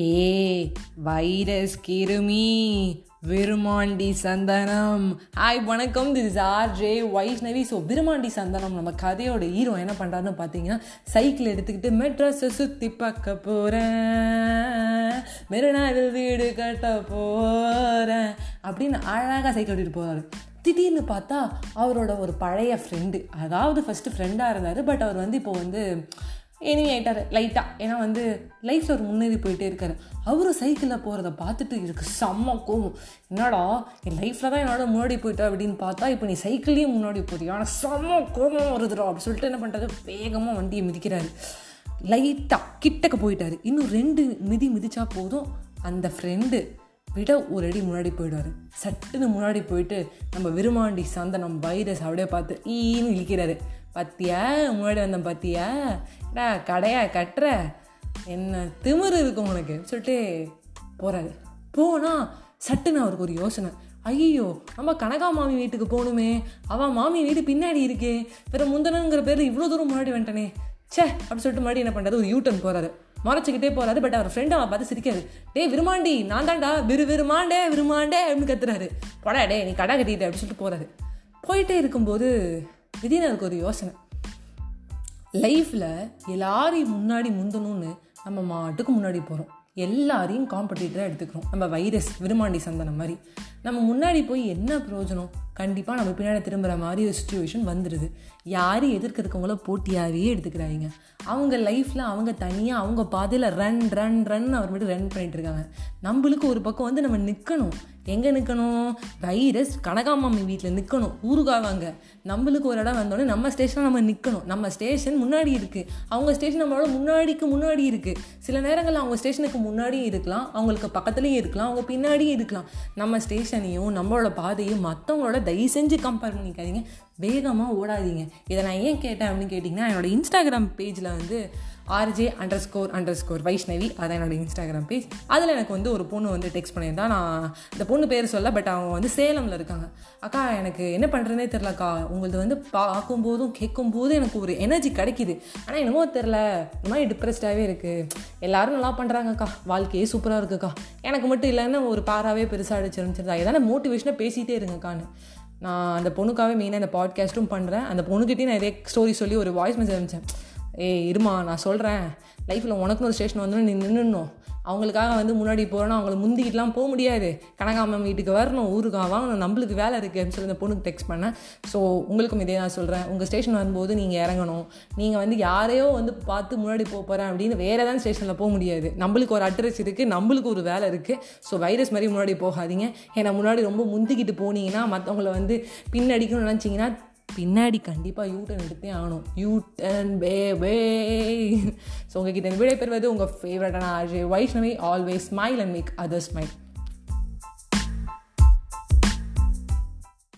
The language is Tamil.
ஏ வைரஸ் கிருமி விருமாண்டி சந்தனம். ஹாய் வணக்கம். This is R J Vaishnavi so Virumandi Sandhanam நம்ம கதையோட ஹீரோ என்ன பண்ணுறாருன்னு பார்த்தீங்கன்னா சைக்கிள் எடுத்துக்கிட்டு மெட்ராஸை சுற்றி பார்க்க போகிறேன் மெரினாவில் வீடு கட்ட போகிறேன் அப்படின்னு அழகாக சைக்கிள் எடுத்துகிட்டு போகிறாரு திடீர்னு பார்த்தா அவரோட ஒரு பழைய ஃப்ரெண்டு அதாவது ஃபஸ்ட்டு ஃப்ரெண்டாக இருந்தார். பட் அவர் வந்து இப்போ வந்து எனிமி ஆகிட்டார் லைட்டாக ஏன்னா வந்து லைஃப்பில் ஒரு முன்னேறி போயிட்டே இருக்காரு. அவரும் சைக்கிளில் போகிறத பார்த்துட்டு இருக்கு செம்ம கோவம். என்னடா என் லைஃப்பில் தான் என்னோட முன்னாடி போயிட்டா? அப்படின்னு பார்த்தா இப்போ நீ சைக்கிள்லேயும் முன்னாடி போறியா? ஆனால் செம்ம கோபம் வருதுடா. அப்படின்னு சொல்லிட்டு என்ன பண்ணுறது வேகமாக வண்டியை மிதிக்கிறாரு. லைட்டாக கிட்டக்க போயிட்டார். இன்னும் ரெண்டு மிதி மிதிச்சா போதும். அந்த ஃப்ரெண்டு விட ஒரு அடி முன்னாடி போயிடுவார். சட்டுன்னு முன்னாடி போயிட்டு நம்ம விருமாண்டி சந்தனம் வைரஸ் அப்படியே பார்த்து ஈன்னு இழிக்கிறாரு. பத்தியா? முன்னாடி வந்தேன் பத்தியா? டா கடையா கட்டுற? என்ன திமிரு இருக்கும் உனக்கு. சொல்லிட்டு போகிறாரு போனால் சட்டுன்னு அவருக்கு ஒரு யோசனை. ஐயோ நம்ம கனகா மாமி வீட்டுக்கு போகணுமே. அவன் மாமி வீடு பின்னாடி இருக்கே. பிற முந்தனங்கிற பேர் இவ்வளோ தூரம் முன்னாடி வந்துட்டனே. சே அப்படி சொல்லிட்டு மறுபடியும் என்ன பண்ணுறது ஒரு யூட்டன் போகிறாரு மறைச்சிக்கிட்டே போகிறாரு பட் அவர் ஃப்ரெண்டு அவன் பார்த்து சிரிக்காது டே விருமாண்டி நான் தான்டா. விரு விருமாண்டே விருமாண்டே அப்படின்னு கத்துறாரு. போடா டே நீ கடை கட்டிட்டு அப்படின்னு சொல்லிட்டு போகிறாரு போயிட்டே இருக்கும்போது திடீர்னு எனக்கு ஒரு யோசனை. லைஃப்பில் எல்லாரையும் முன்னாடி முந்தணும்னு நம்ம மாட்டுக்கு முன்னாடி போகிறோம் எல்லாரையும் காம்படிட்டராக எடுத்துக்கிறோம். நம்ம வைரஸ் விருமாண்டி சந்தனம் மாதிரி. நம்ம முன்னாடி போய் என்ன பிரயோஜனம்? கண்டிப்பாக நம்ம பின்னாடி திரும்புகிற மாதிரி ஒரு சுச்சுவேஷன் வந்துடுது யார் எதிர்க்க இருக்கவங்கள போட்டியாகவே எடுத்துக்கிறாங்க. அவங்க லைஃப்பில் அவங்க தனியாக அவங்க பாதையில் ரன் ரன் ரன் அவர் மட்டும் ரன் பண்ணிட்டு இருக்காங்க. நம்மளுக்கு ஒரு பக்கம் வந்து நம்ம நிற்கணும் எங்கே நிற்கணும் வைரஸ் கனகாமாமி வீட்டில் நிற்கணும் ஊருகாவாங்க நம்மளுக்கு ஒரு இடம் வந்தோடனே நம்ம ஸ்டேஷனில் நம்ம நிற்கணும் நம்ம ஸ்டேஷன் முன்னாடி இருக்குது அவங்க ஸ்டேஷன் நம்மளோட முன்னாடிக்கு முன்னாடி இருக்குது சில நேரங்களில் அவங்க ஸ்டேஷனுக்கு முன்னாடியும் இருக்கலாம். அவங்களுக்கு பக்கத்துலேயும் இருக்கலாம். அவங்க பின்னாடியும் இருக்கலாம். நம்ம ஸ்டேஷனையும் நம்மளோட பாதையும் மற்றவங்களோட தயவு செஞ்சு கம்பேர் பண்ணிக்காதீங்க. வேகமாக ஓடாதீங்க. இதை நான் ஏன் கேட்டேன் அப்படின்னு கேட்டிங்கன்னா என்னோடய இன்ஸ்டாகிராம் பேஜில் வந்து RJ under score under score Vaishnavi. அதான் என்னோடய இன்ஸ்டாகிராம் பேஜ் அதில் எனக்கு வந்து ஒரு பொண்ணு வந்து டெக்ஸ்ட் பண்ணியிருந்தா. நான் இந்த பொண்ணு பேர் சொல்ல பட் அவங்க வந்து சேலமில் இருக்காங்க. அக்கா எனக்கு என்ன பண்ணுறதுனே தெரிலக்கா உங்களது வந்து பார்க்கும்போதும் கேட்கும்போதும் எனக்கு ஒரு எனர்ஜி கிடைக்கிது. ஆனால் என்னமோ தெரில இந்த மாதிரி டிப்ரெஸ்டாகவே இருக்குது எல்லோரும் நல்லா பண்ணுறாங்கக்கா வாழ்க்கையே சூப்பராக இருக்குக்கா. எனக்கு மட்டும் இல்லைன்னு ஒரு பாராவே பெருசாக அடிச்சிருந்துச்சிருந்தா எதனா மோட்டிவேஷனாக பேசிகிட்டே இருங்கக்கான்னு. நான் அந்த பொண்ணுக்காகவே மெயினாக இந்த பாட்காஸ்ட்டும் பண்ணுறேன் அந்த பொண்ணுக்கிட்டே நிறைய இதே ஸ்டோரி சொல்லி ஒரு வாய்ஸ் மெசேஜ் அனுப்பிச்சேன். ஏ இருமா நான் சொல்கிறேன் லைஃப்பில் உனக்குன்னு ஒரு ஸ்டேஷன் வந்து நீ நின்றுணும் அவங்களுக்காக வந்து முன்னாடி போகிறோன்னா அவங்கள முந்திக்கிட்டுலாம் போக முடியாது. கனகாமம் வீட்டுக்கு வரணும் ஊருக்கா வாங்கணும் நம்மளுக்கு வேலை இருக்குது அப்படின்னு சொல்லி அந்த பொண்ணுக்கு டெக்ஸ்ட் பண்ணேன். ஸோ உங்களுக்கும் இதே நான் சொல்கிறேன் உங்கள் ஸ்டேஷன் வரும்போது நீங்கள் இறங்கணும். நீங்கள் வந்து யாரையோ வந்து பார்த்து முன்னாடி போக போகிறேன் அப்படின்னு வேறு ஏதாவது ஸ்டேஷனில் போக முடியாது. நம்மளுக்கு ஒரு அட்ரஸ் இருக்குது நம்மளுக்கு ஒரு வேலை இருக்குது ஸோ வைரஸ் மாதிரி முன்னாடி போகாதீங்க. ஏன்னா முன்னாடி ரொம்ப முந்திக்கிட்டு போனீங்கன்னா மற்றவங்கள வந்து பின்னடிக்கணும்னு நினச்சிங்கன்னா பின்னாடி கண்டிப்பாக யூ டர்ன் எடுத்தே ஆகணும். U turn bye bye so உங்ககிட்ட விடை பெறுவது உங்கள் ஃபேவரட்டான RJ. Vaishnavi always smile and make other smile